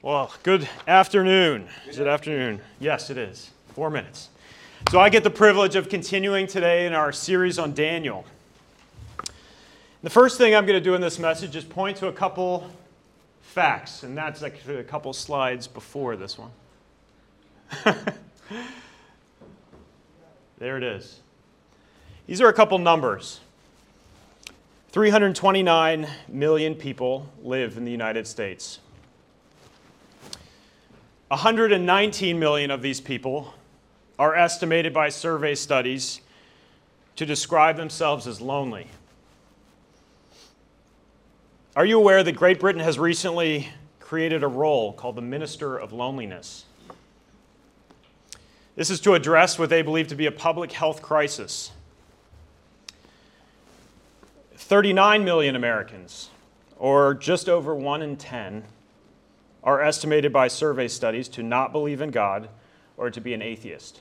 Well, good afternoon. Is it afternoon? Yes, it is. Four minutes. So I get the privilege of continuing today in our series on Daniel. The first thing I'm going to do in this message is point to a couple facts, and that's actually a couple slides before this one. there it is. These are a couple numbers. 329 million people live in the United States. 119 million of these people are estimated by survey studies to describe themselves as lonely. Are you aware that Great Britain has recently created a role called the Minister of Loneliness? This is to address what they believe to be a public health crisis. 39 million Americans, or just over 1 in 10, are estimated by survey studies to not believe in God or to be an atheist.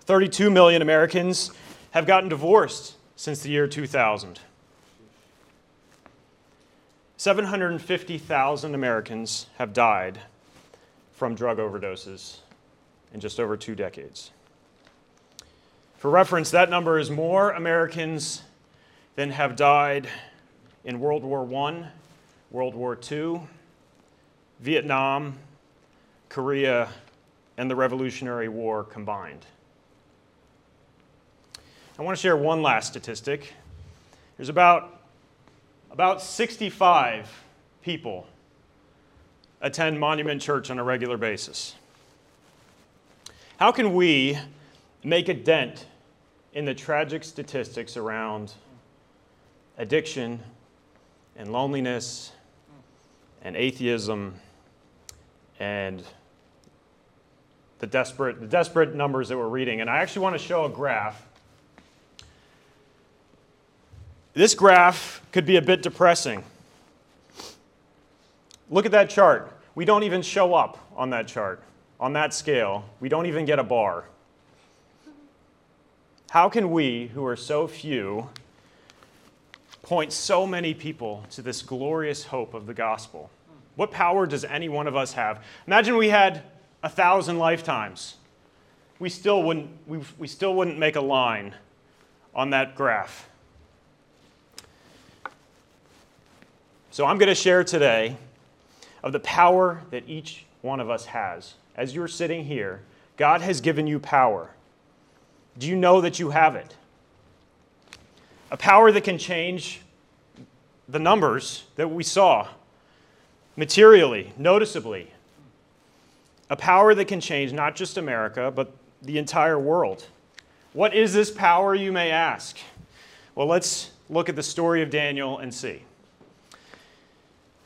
32 million Americans have gotten divorced since the year 2000. 750,000 Americans have died from drug overdoses in just over two decades. For reference, that number is more Americans than have died in World War I World War II, Vietnam, Korea, and the Revolutionary War combined. I want to share one last statistic. There's about, about 65 people attend Monument Church on a regular basis. How can we make a dent in the tragic statistics around addiction and loneliness and atheism and the desperate, the desperate numbers that we're reading. And I actually want to show a graph. This graph could be a bit depressing. Look at that chart. We don't even show up on that chart. On that scale, we don't even get a bar. How can we, who are so few, point so many people to this glorious hope of the gospel? What power does any one of us have? Imagine we had a thousand lifetimes. We still wouldn't, we, we still wouldn't make a line on that graph. So I'm going to share today of the power that each one of us has. As you're sitting here, God has given you power. Do you know that you have it? A power that can change the numbers that we saw materially, noticeably. A power that can change not just America, but the entire world. What is this power, you may ask? Well, let's look at the story of Daniel and see.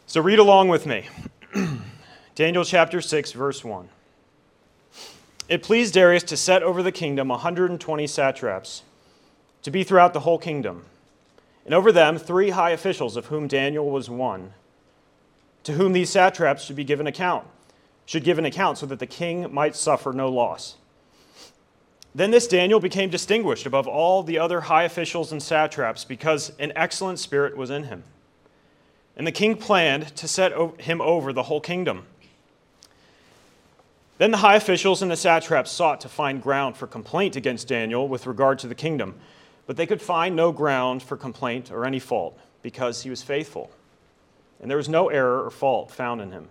So read along with me. Daniel chapter 6, verse 1. It pleased Darius to set over the kingdom 120 satraps, to be throughout the whole kingdom, and over them three high officials, of whom Daniel was one to whom these satraps should be given account, should give an account so that the king might suffer no loss. Then this Daniel became distinguished above all the other high officials and satraps because an excellent spirit was in him. And the king planned to set him over the whole kingdom. Then the high officials and the satraps sought to find ground for complaint against Daniel with regard to the kingdom, but they could find no ground for complaint or any fault because he was faithful and there was no error or fault found in him.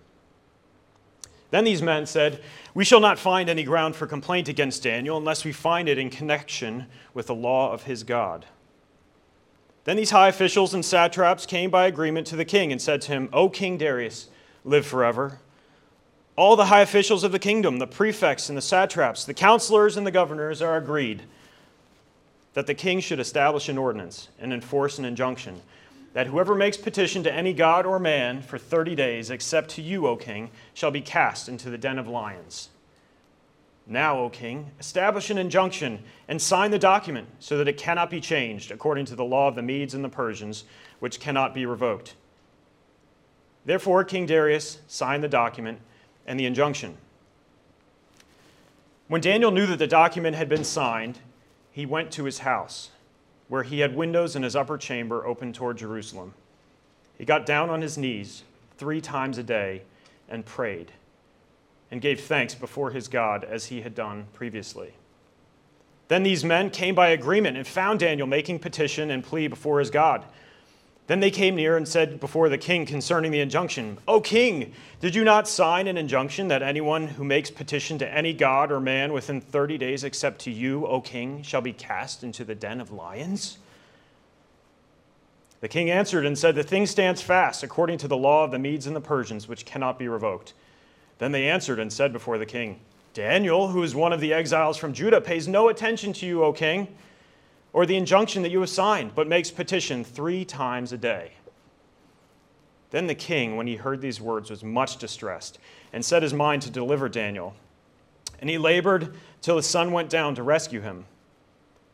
Then these men said, We shall not find any ground for complaint against Daniel unless we find it in connection with the law of his God. Then these high officials and satraps came by agreement to the king and said to him, O King Darius, live forever. All the high officials of the kingdom, the prefects and the satraps, the counselors and the governors are agreed that the king should establish an ordinance and enforce an injunction that whoever makes petition to any god or man for 30 days, except to you, O king, shall be cast into the den of lions. Now, O king, establish an injunction and sign the document so that it cannot be changed according to the law of the Medes and the Persians, which cannot be revoked. Therefore, King Darius signed the document and the injunction. When Daniel knew that the document had been signed, he went to his house where he had windows in his upper chamber open toward Jerusalem. He got down on his knees three times a day and prayed and gave thanks before his God as he had done previously. Then these men came by agreement and found Daniel making petition and plea before his God. Then they came near and said before the king concerning the injunction, O king, did you not sign an injunction that anyone who makes petition to any god or man within 30 days except to you, O king, shall be cast into the den of lions? The king answered and said, The thing stands fast according to the law of the Medes and the Persians, which cannot be revoked. Then they answered and said before the king, Daniel, who is one of the exiles from Judah, pays no attention to you, O king, or the injunction that you have signed, but makes petition three times a day. Then the king, when he heard these words, was much distressed and set his mind to deliver Daniel. And he labored till the sun went down to rescue him.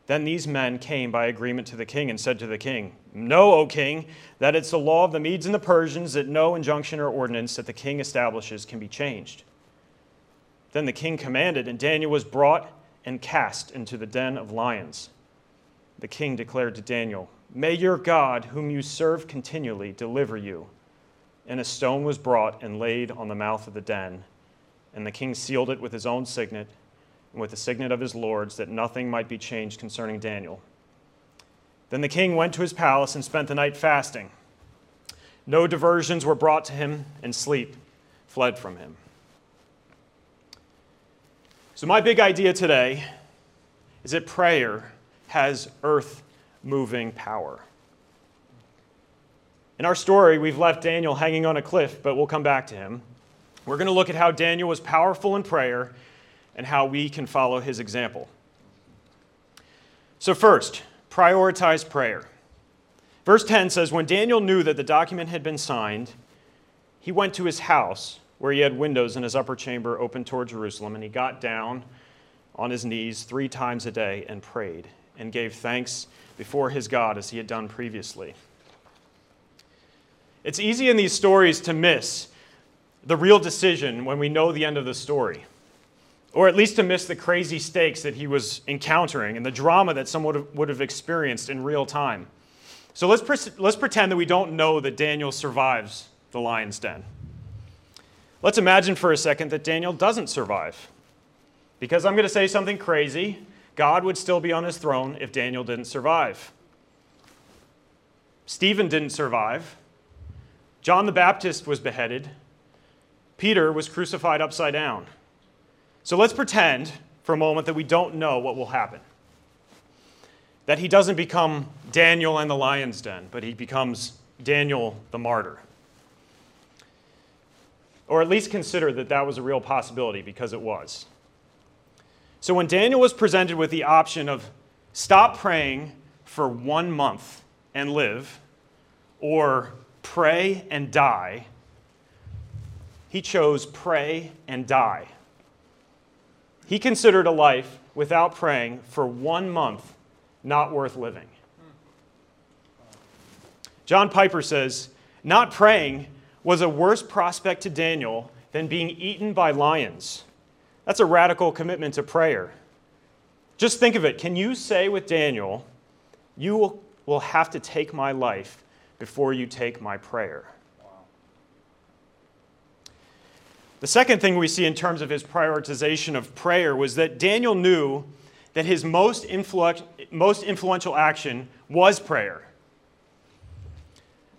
Then these men came by agreement to the king and said to the king, Know, O king, that it's the law of the Medes and the Persians that no injunction or ordinance that the king establishes can be changed. Then the king commanded, and Daniel was brought and cast into the den of lions. The king declared to Daniel, May your God, whom you serve continually, deliver you. And a stone was brought and laid on the mouth of the den. And the king sealed it with his own signet and with the signet of his lords, that nothing might be changed concerning Daniel. Then the king went to his palace and spent the night fasting. No diversions were brought to him, and sleep fled from him. So, my big idea today is that prayer has earth moving power. In our story, we've left Daniel hanging on a cliff, but we'll come back to him. We're going to look at how Daniel was powerful in prayer and how we can follow his example. So, first, prioritize prayer. Verse 10 says When Daniel knew that the document had been signed, he went to his house where he had windows in his upper chamber open toward Jerusalem, and he got down on his knees three times a day and prayed and gave thanks before his God as he had done previously. It's easy in these stories to miss the real decision when we know the end of the story or at least to miss the crazy stakes that he was encountering and the drama that someone would have experienced in real time. So let's, pre- let's pretend that we don't know that Daniel survives the lion's den. Let's imagine for a second that Daniel doesn't survive. Because I'm going to say something crazy, God would still be on his throne if Daniel didn't survive. Stephen didn't survive. John the Baptist was beheaded. Peter was crucified upside down. So let's pretend for a moment that we don't know what will happen. That he doesn't become Daniel and the lion's den, but he becomes Daniel the martyr. Or at least consider that that was a real possibility because it was. So when Daniel was presented with the option of stop praying for one month and live, or pray and die, he chose pray and die. He considered a life without praying for one month not worth living. John Piper says, Not praying was a worse prospect to Daniel than being eaten by lions. That's a radical commitment to prayer. Just think of it. Can you say with Daniel, You will have to take my life before you take my prayer? The second thing we see in terms of his prioritization of prayer was that Daniel knew that his most, influ- most influential action was prayer.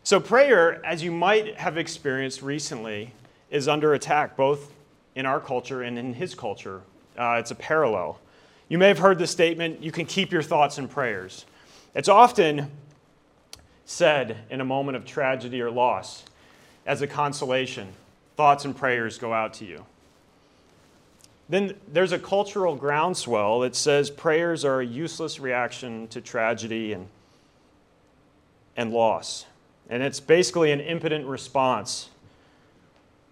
So, prayer, as you might have experienced recently, is under attack both in our culture and in his culture. Uh, it's a parallel. You may have heard the statement, you can keep your thoughts and prayers. It's often said in a moment of tragedy or loss as a consolation thoughts and prayers go out to you. Then there's a cultural groundswell that says prayers are a useless reaction to tragedy and, and loss. And it's basically an impotent response.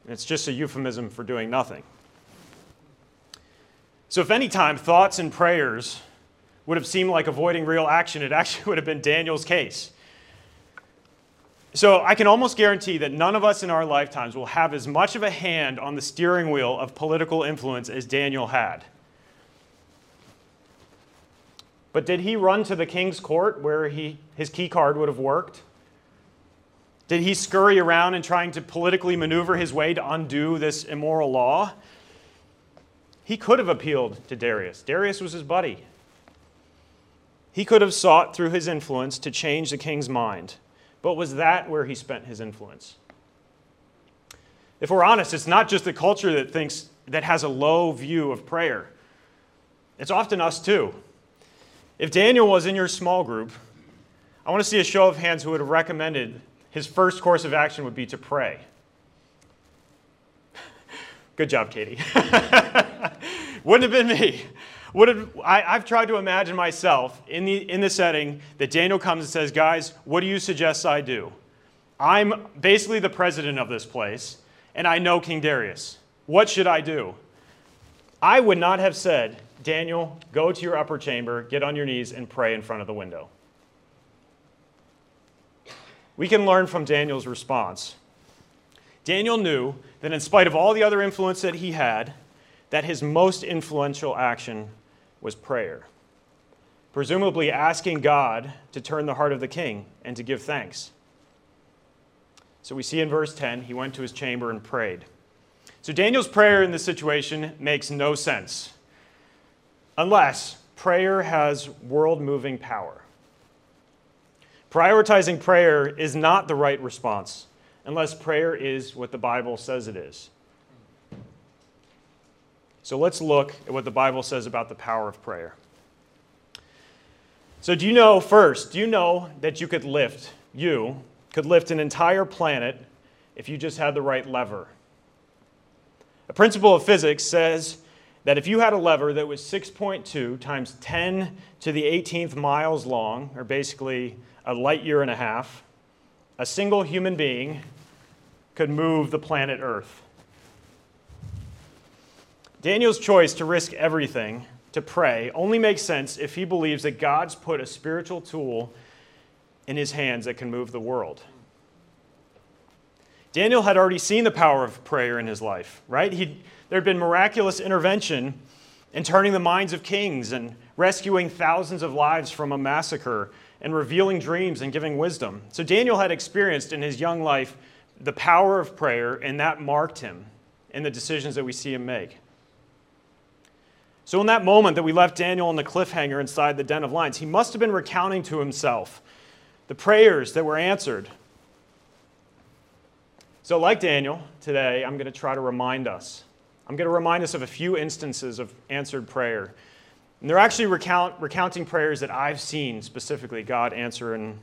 It's just a euphemism for doing nothing. So, if any time thoughts and prayers would have seemed like avoiding real action, it actually would have been Daniel's case. So I can almost guarantee that none of us in our lifetimes will have as much of a hand on the steering wheel of political influence as Daniel had. But did he run to the king's court where he, his key card would have worked? Did he scurry around and trying to politically maneuver his way to undo this immoral law? He could have appealed to Darius. Darius was his buddy. He could have sought through his influence to change the king's mind. But was that where he spent his influence? If we're honest, it's not just the culture that thinks that has a low view of prayer. It's often us too. If Daniel was in your small group, I want to see a show of hands who would have recommended his first course of action would be to pray. Good job, Katie. Wouldn't have been me. Would have, I, have tried to imagine myself in the, in the setting that Daniel comes and says, Guys, what do you suggest I do? I'm basically the president of this place, and I know King Darius. What should I do? I would not have said, Daniel, go to your upper chamber, get on your knees, and pray in front of the window. We can learn from Daniel's response. Daniel knew that in spite of all the other influence that he had, that his most influential action was prayer. Presumably asking God to turn the heart of the king and to give thanks. So we see in verse 10, he went to his chamber and prayed. So Daniel's prayer in this situation makes no sense unless prayer has world moving power. Prioritizing prayer is not the right response unless prayer is what the Bible says it is. So let's look at what the Bible says about the power of prayer. So, do you know, first, do you know that you could lift, you could lift an entire planet if you just had the right lever? A principle of physics says that if you had a lever that was 6.2 times 10 to the 18th miles long, or basically a light year and a half, a single human being could move the planet Earth. Daniel's choice to risk everything to pray only makes sense if he believes that God's put a spiritual tool in his hands that can move the world. Daniel had already seen the power of prayer in his life, right? He, there had been miraculous intervention in turning the minds of kings and rescuing thousands of lives from a massacre and revealing dreams and giving wisdom. So Daniel had experienced in his young life the power of prayer, and that marked him in the decisions that we see him make. So, in that moment that we left Daniel on the cliffhanger inside the den of lions, he must have been recounting to himself the prayers that were answered so, like Daniel, today I'm going to try to remind us. I'm going to remind us of a few instances of answered prayer. And they're actually recount, recounting prayers that I've seen specifically God answer in,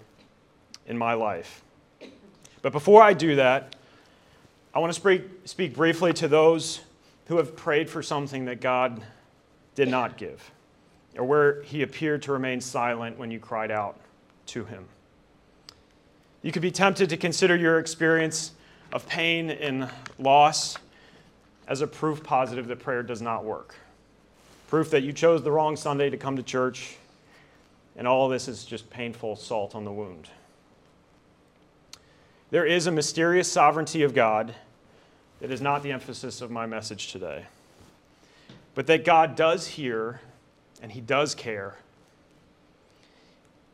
in my life. But before I do that, I want to speak, speak briefly to those who have prayed for something that God did not give, or where He appeared to remain silent when you cried out to Him. You could be tempted to consider your experience of pain and loss as a proof positive that prayer does not work. Proof that you chose the wrong Sunday to come to church, and all this is just painful salt on the wound. There is a mysterious sovereignty of God that is not the emphasis of my message today, but that God does hear and He does care.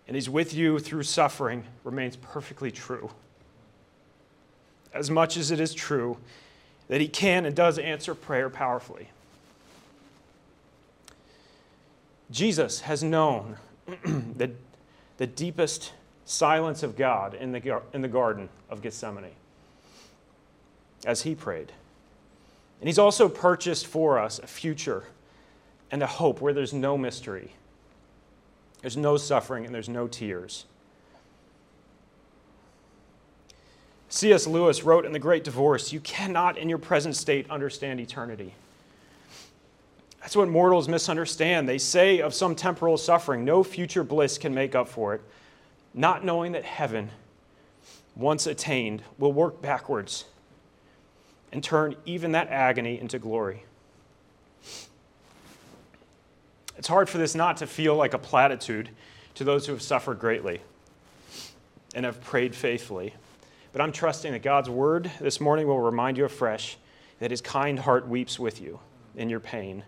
And He's with you through suffering remains perfectly true as much as it is true that He can and does answer prayer powerfully. Jesus has known the, the deepest silence of God in the, in the Garden of Gethsemane as He prayed. And He's also purchased for us a future and a hope where there's no mystery, there's no suffering, and there's no tears. C.S. Lewis wrote in The Great Divorce You cannot, in your present state, understand eternity. That's what mortals misunderstand. They say of some temporal suffering, no future bliss can make up for it, not knowing that heaven, once attained, will work backwards and turn even that agony into glory. It's hard for this not to feel like a platitude to those who have suffered greatly and have prayed faithfully. But I'm trusting that God's word this morning will remind you afresh that his kind heart weeps with you in your pain.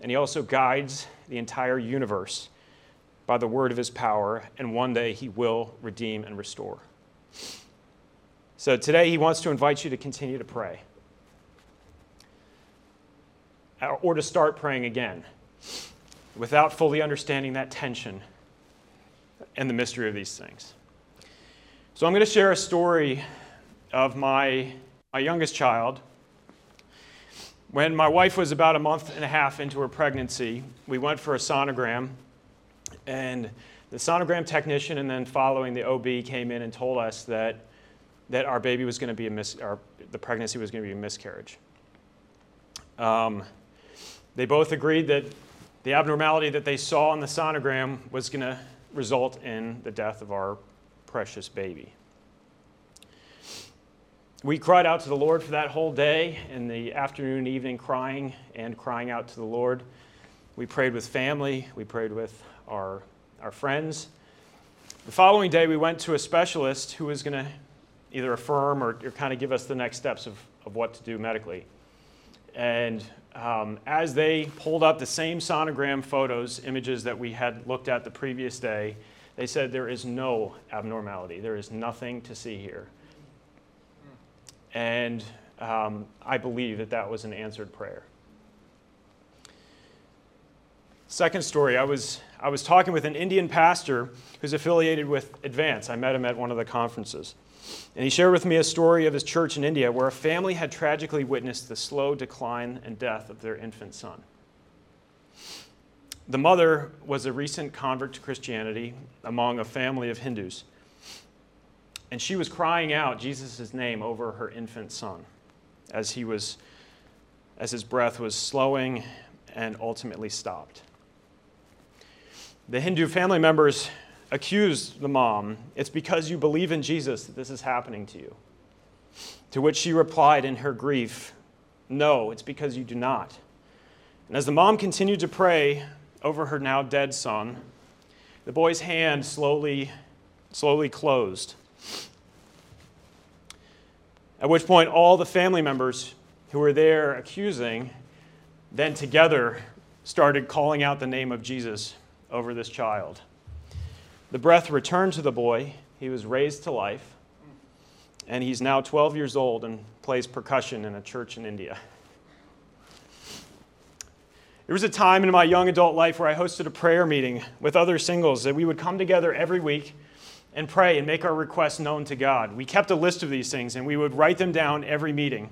And he also guides the entire universe by the word of his power, and one day he will redeem and restore. So today he wants to invite you to continue to pray or to start praying again without fully understanding that tension and the mystery of these things. So I'm going to share a story of my, my youngest child. When my wife was about a month and a half into her pregnancy, we went for a sonogram, and the sonogram technician and then following the OB came in and told us that, that our baby was going to be a mis- our, the pregnancy was going to be a miscarriage. Um, they both agreed that the abnormality that they saw on the sonogram was going to result in the death of our precious baby. We cried out to the Lord for that whole day, in the afternoon and evening, crying and crying out to the Lord. We prayed with family, we prayed with our, our friends. The following day, we went to a specialist who was going to either affirm or, or kind of give us the next steps of, of what to do medically. And um, as they pulled up the same sonogram photos, images that we had looked at the previous day, they said there is no abnormality. There is nothing to see here. And um, I believe that that was an answered prayer. Second story, I was, I was talking with an Indian pastor who's affiliated with Advance. I met him at one of the conferences. And he shared with me a story of his church in India where a family had tragically witnessed the slow decline and death of their infant son. The mother was a recent convert to Christianity among a family of Hindus. And she was crying out Jesus' name over her infant son as he was as his breath was slowing and ultimately stopped. The Hindu family members accused the mom, It's because you believe in Jesus that this is happening to you. To which she replied in her grief, No, it's because you do not. And as the mom continued to pray over her now dead son, the boy's hand slowly, slowly closed. At which point, all the family members who were there accusing then together started calling out the name of Jesus over this child. The breath returned to the boy. He was raised to life. And he's now 12 years old and plays percussion in a church in India. There was a time in my young adult life where I hosted a prayer meeting with other singles that we would come together every week and pray and make our requests known to God. We kept a list of these things and we would write them down every meeting.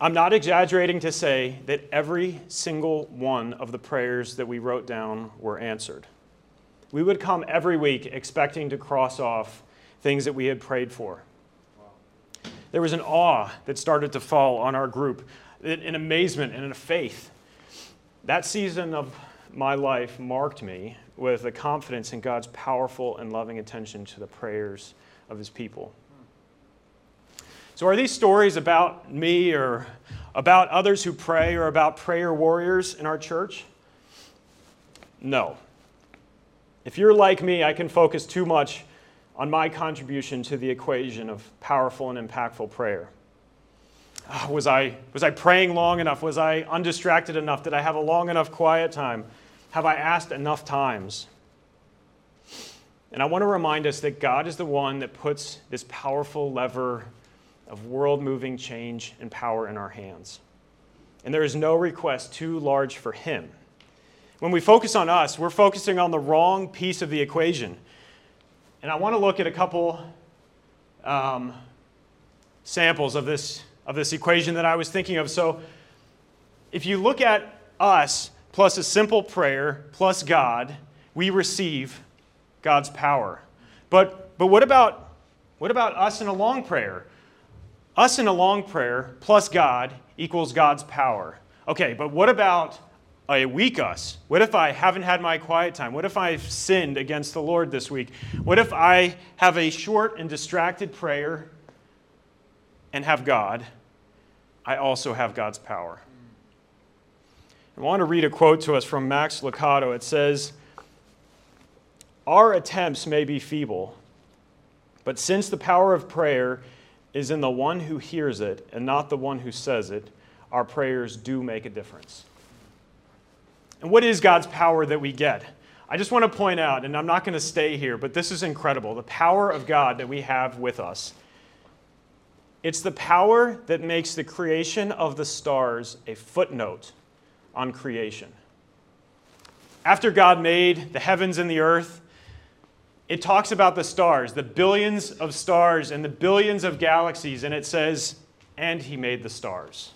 I'm not exaggerating to say that every single one of the prayers that we wrote down were answered. We would come every week expecting to cross off things that we had prayed for. There was an awe that started to fall on our group, an amazement and in a faith. That season of my life marked me with a confidence in God's powerful and loving attention to the prayers of his people. So, are these stories about me or about others who pray or about prayer warriors in our church? No. If you're like me, I can focus too much on my contribution to the equation of powerful and impactful prayer. Oh, was, I, was I praying long enough? Was I undistracted enough? Did I have a long enough quiet time? Have I asked enough times? And I want to remind us that God is the one that puts this powerful lever of world moving change and power in our hands. And there is no request too large for Him. When we focus on us, we're focusing on the wrong piece of the equation. And I want to look at a couple um, samples of this, of this equation that I was thinking of. So, if you look at us plus a simple prayer plus God, we receive God's power. But, but what, about, what about us in a long prayer? Us in a long prayer plus God equals God's power. Okay, but what about a weak us? What if I haven't had my quiet time? What if I've sinned against the Lord this week? What if I have a short and distracted prayer and have God? I also have God's power. I want to read a quote to us from Max Lucado. It says, Our attempts may be feeble, but since the power of prayer is in the one who hears it and not the one who says it, our prayers do make a difference. And what is God's power that we get? I just want to point out, and I'm not going to stay here, but this is incredible the power of God that we have with us. It's the power that makes the creation of the stars a footnote on creation. After God made the heavens and the earth, it talks about the stars, the billions of stars and the billions of galaxies, and it says, and he made the stars.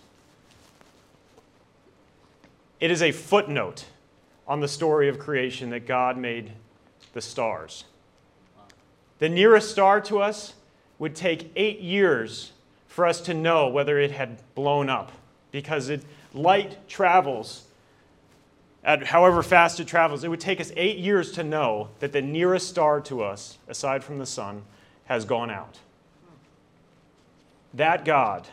It is a footnote on the story of creation that God made the stars. The nearest star to us would take eight years for us to know whether it had blown up because it, light travels at however fast it travels. It would take us eight years to know that the nearest star to us, aside from the sun, has gone out. That God,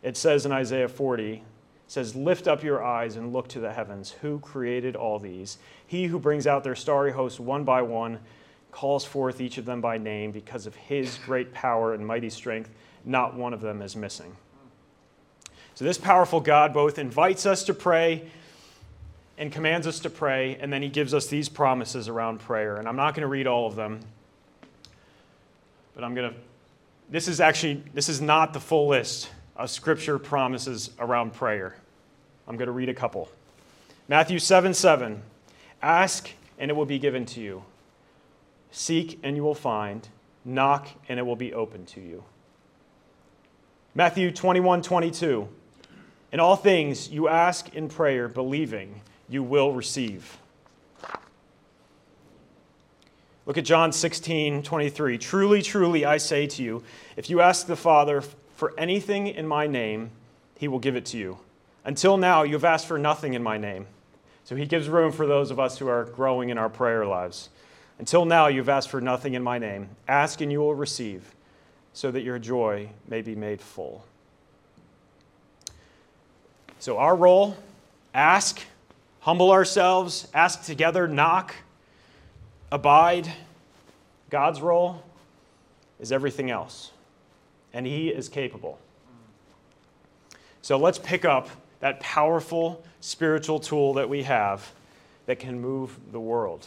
it says in Isaiah 40, says, Lift up your eyes and look to the heavens. Who created all these? He who brings out their starry hosts one by one, calls forth each of them by name because of his great power and mighty strength. Not one of them is missing. So, this powerful God both invites us to pray and commands us to pray, and then he gives us these promises around prayer. And I'm not going to read all of them, but I'm going to. This is actually this is not the full list of scripture promises around prayer. I'm going to read a couple. Matthew 7 7. Ask, and it will be given to you. Seek, and you will find. Knock, and it will be open to you. Matthew 21 22. In all things you ask in prayer, believing, you will receive. Look at John 16 23. Truly, truly, I say to you, if you ask the Father for anything in my name, he will give it to you. Until now, you have asked for nothing in my name. So he gives room for those of us who are growing in our prayer lives. Until now, you've asked for nothing in my name. Ask and you will receive, so that your joy may be made full. So, our role ask, humble ourselves, ask together, knock, abide. God's role is everything else, and He is capable. So, let's pick up that powerful spiritual tool that we have that can move the world.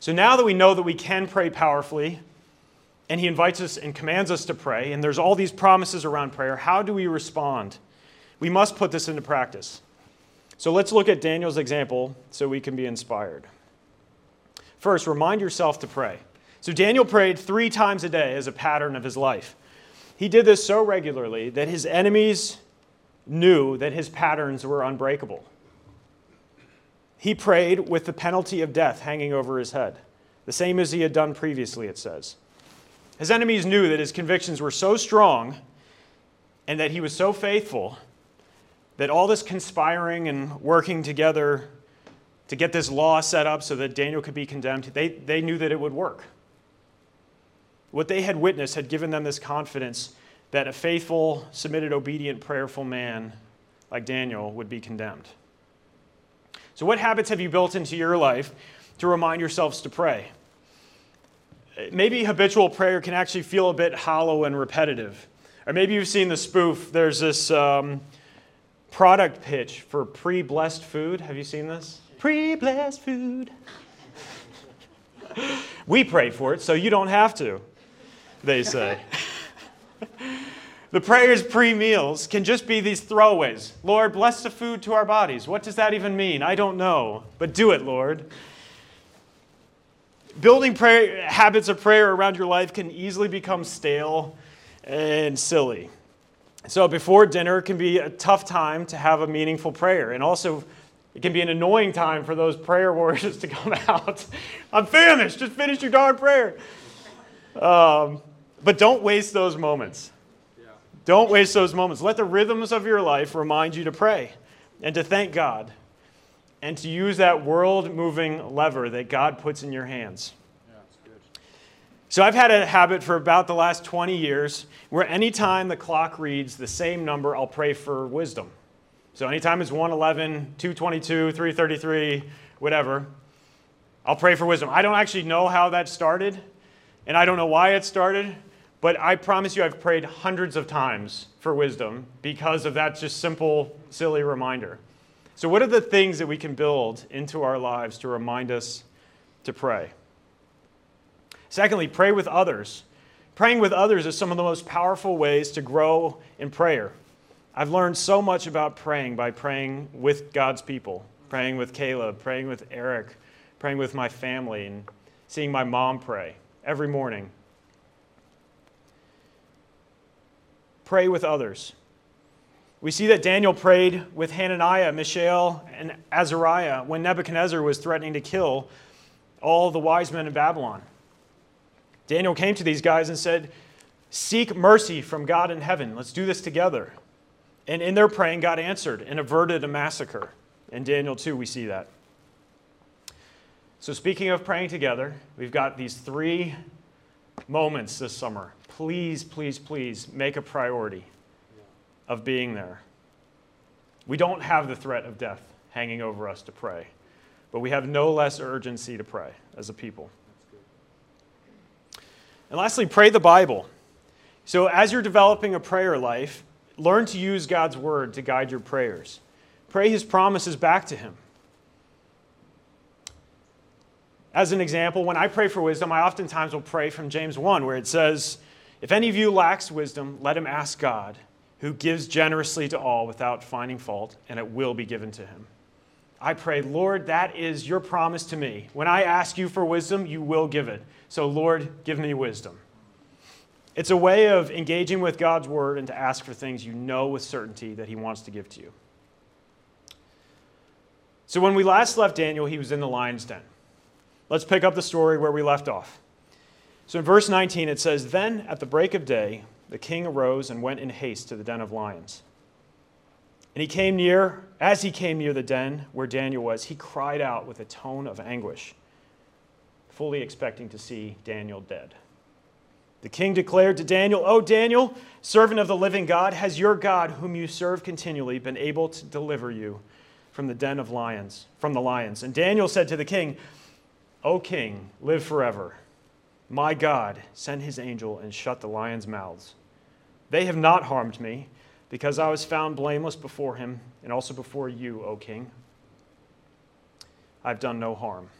So now that we know that we can pray powerfully, and he invites us and commands us to pray, and there's all these promises around prayer, how do we respond? We must put this into practice. So let's look at Daniel's example so we can be inspired. First, remind yourself to pray. So Daniel prayed three times a day as a pattern of his life. He did this so regularly that his enemies knew that his patterns were unbreakable. He prayed with the penalty of death hanging over his head, the same as he had done previously, it says. His enemies knew that his convictions were so strong and that he was so faithful that all this conspiring and working together to get this law set up so that Daniel could be condemned, they, they knew that it would work. What they had witnessed had given them this confidence that a faithful, submitted, obedient, prayerful man like Daniel would be condemned. So, what habits have you built into your life to remind yourselves to pray? Maybe habitual prayer can actually feel a bit hollow and repetitive. Or maybe you've seen the spoof. There's this um, product pitch for pre blessed food. Have you seen this? Pre blessed food. we pray for it, so you don't have to, they say. the prayers pre meals can just be these throwaways. Lord, bless the food to our bodies. What does that even mean? I don't know. But do it, Lord. Building prayer, habits of prayer around your life can easily become stale and silly. So, before dinner can be a tough time to have a meaningful prayer. And also, it can be an annoying time for those prayer warriors to come out. I'm famished. Just finish your darn prayer. Um, but don't waste those moments. Don't waste those moments. Let the rhythms of your life remind you to pray and to thank God and to use that world moving lever that God puts in your hands. So I've had a habit for about the last 20 years where anytime the clock reads the same number, I'll pray for wisdom. So anytime it's 111, 222, 333, whatever, I'll pray for wisdom. I don't actually know how that started, and I don't know why it started, but I promise you, I've prayed hundreds of times for wisdom because of that just simple, silly reminder. So, what are the things that we can build into our lives to remind us to pray? Secondly, pray with others. Praying with others is some of the most powerful ways to grow in prayer. I've learned so much about praying by praying with God's people, praying with Caleb, praying with Eric, praying with my family, and seeing my mom pray every morning. Pray with others. We see that Daniel prayed with Hananiah, Mishael, and Azariah when Nebuchadnezzar was threatening to kill all the wise men in Babylon. Daniel came to these guys and said, Seek mercy from God in heaven. Let's do this together. And in their praying, God answered and averted a massacre. In Daniel 2, we see that. So, speaking of praying together, we've got these three moments this summer. Please, please, please make a priority of being there. We don't have the threat of death hanging over us to pray, but we have no less urgency to pray as a people. And lastly, pray the Bible. So, as you're developing a prayer life, learn to use God's word to guide your prayers. Pray his promises back to him. As an example, when I pray for wisdom, I oftentimes will pray from James 1, where it says, If any of you lacks wisdom, let him ask God, who gives generously to all without finding fault, and it will be given to him. I pray, Lord, that is your promise to me. When I ask you for wisdom, you will give it. So, Lord, give me wisdom. It's a way of engaging with God's word and to ask for things you know with certainty that he wants to give to you. So, when we last left Daniel, he was in the lion's den. Let's pick up the story where we left off. So, in verse 19, it says Then at the break of day, the king arose and went in haste to the den of lions. And he came near, as he came near the den where Daniel was, he cried out with a tone of anguish fully expecting to see Daniel dead. The king declared to Daniel, O Daniel, servant of the living God, has your God, whom you serve continually, been able to deliver you from the den of lions, from the lions? And Daniel said to the king, O king, live forever. My God sent his angel and shut the lions' mouths. They have not harmed me, because I was found blameless before him and also before you, O king. I've done no harm.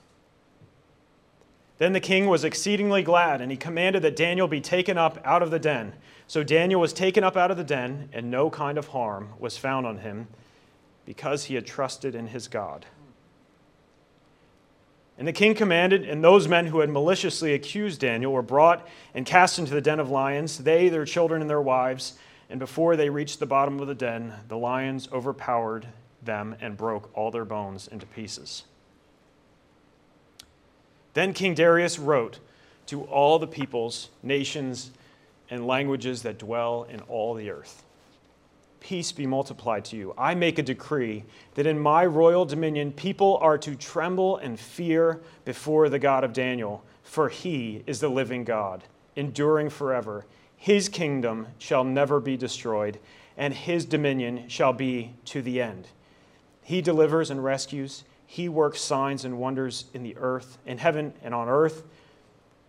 Then the king was exceedingly glad, and he commanded that Daniel be taken up out of the den. So Daniel was taken up out of the den, and no kind of harm was found on him, because he had trusted in his God. And the king commanded, and those men who had maliciously accused Daniel were brought and cast into the den of lions, they, their children, and their wives. And before they reached the bottom of the den, the lions overpowered them and broke all their bones into pieces. Then King Darius wrote to all the peoples, nations, and languages that dwell in all the earth Peace be multiplied to you. I make a decree that in my royal dominion people are to tremble and fear before the God of Daniel, for he is the living God, enduring forever. His kingdom shall never be destroyed, and his dominion shall be to the end. He delivers and rescues. He works signs and wonders in the earth, in heaven and on earth.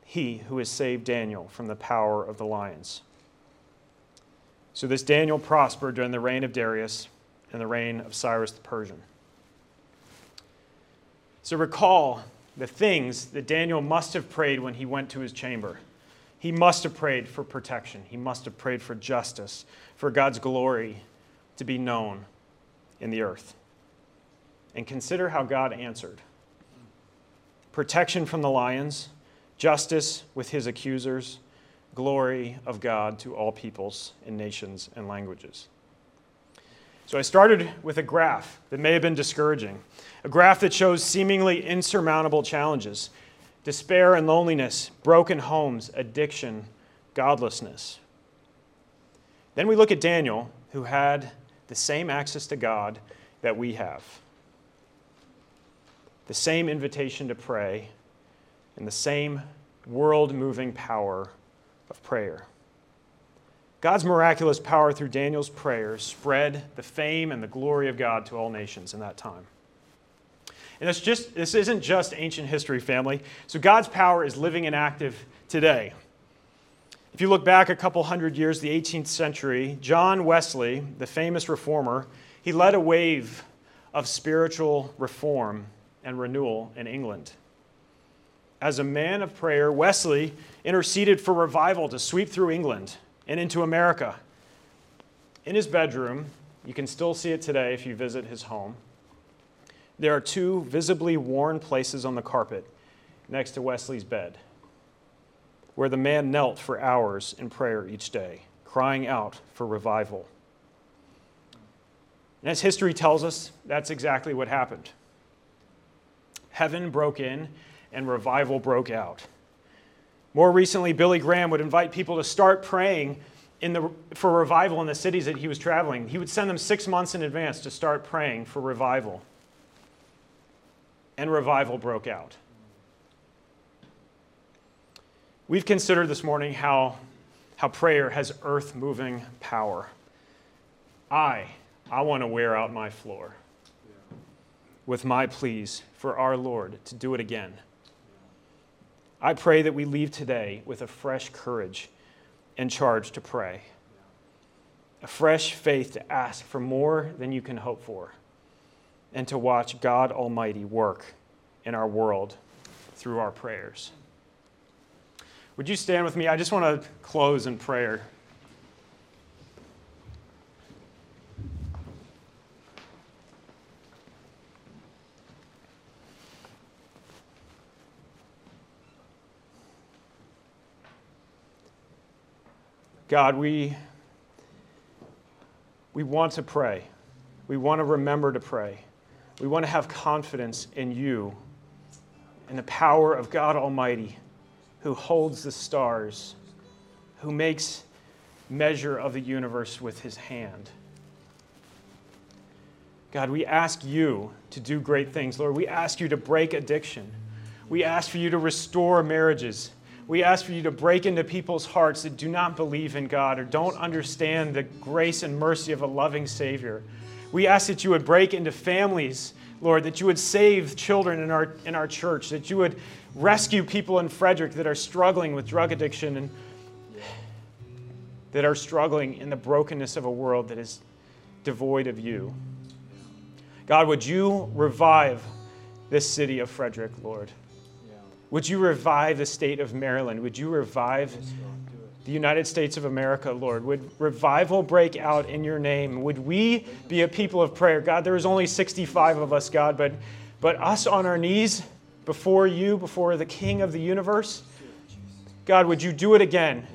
He who has saved Daniel from the power of the lions. So this Daniel prospered during the reign of Darius and the reign of Cyrus the Persian. So recall the things that Daniel must have prayed when he went to his chamber. He must have prayed for protection. He must have prayed for justice, for God's glory to be known in the earth and consider how God answered protection from the lions, justice with his accusers, glory of God to all peoples and nations and languages. So I started with a graph that may have been discouraging, a graph that shows seemingly insurmountable challenges despair and loneliness, broken homes, addiction, godlessness. Then we look at Daniel, who had the same access to God that we have the same invitation to pray, and the same world moving power of prayer. God's miraculous power through Daniel's prayers spread the fame and the glory of God to all nations in that time. And it's just, this isn't just ancient history, family. So God's power is living and active today. If you look back a couple hundred years, the 18th century, John Wesley, the famous reformer, he led a wave of spiritual reform and renewal in England. As a man of prayer, Wesley interceded for revival to sweep through England and into America. In his bedroom, you can still see it today if you visit his home. There are two visibly worn places on the carpet next to Wesley's bed, where the man knelt for hours in prayer each day, crying out for revival. And as history tells us, that's exactly what happened. Heaven broke in and revival broke out. More recently, Billy Graham would invite people to start praying in the, for revival in the cities that he was traveling. He would send them six months in advance to start praying for revival. And revival broke out. We've considered this morning how, how prayer has earth moving power. I, I want to wear out my floor with my pleas for our Lord to do it again. I pray that we leave today with a fresh courage and charge to pray, a fresh faith to ask for more than you can hope for, and to watch God Almighty work in our world through our prayers. Would you stand with me? I just want to close in prayer. God, we, we want to pray. We want to remember to pray. We want to have confidence in you and the power of God Almighty who holds the stars, who makes measure of the universe with his hand. God, we ask you to do great things. Lord, we ask you to break addiction. We ask for you to restore marriages we ask for you to break into people's hearts that do not believe in God or don't understand the grace and mercy of a loving Savior. We ask that you would break into families, Lord, that you would save children in our, in our church, that you would rescue people in Frederick that are struggling with drug addiction and that are struggling in the brokenness of a world that is devoid of you. God, would you revive this city of Frederick, Lord? Would you revive the state of Maryland? Would you revive the United States of America, Lord? Would revival break out in your name? Would we be a people of prayer? God, there is only 65 of us, God, but, but us on our knees before you, before the King of the universe, God, would you do it again?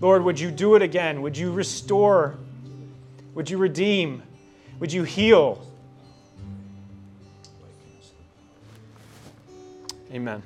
Lord, would you do it again? Would you restore? Would you redeem? Would you heal? Amen.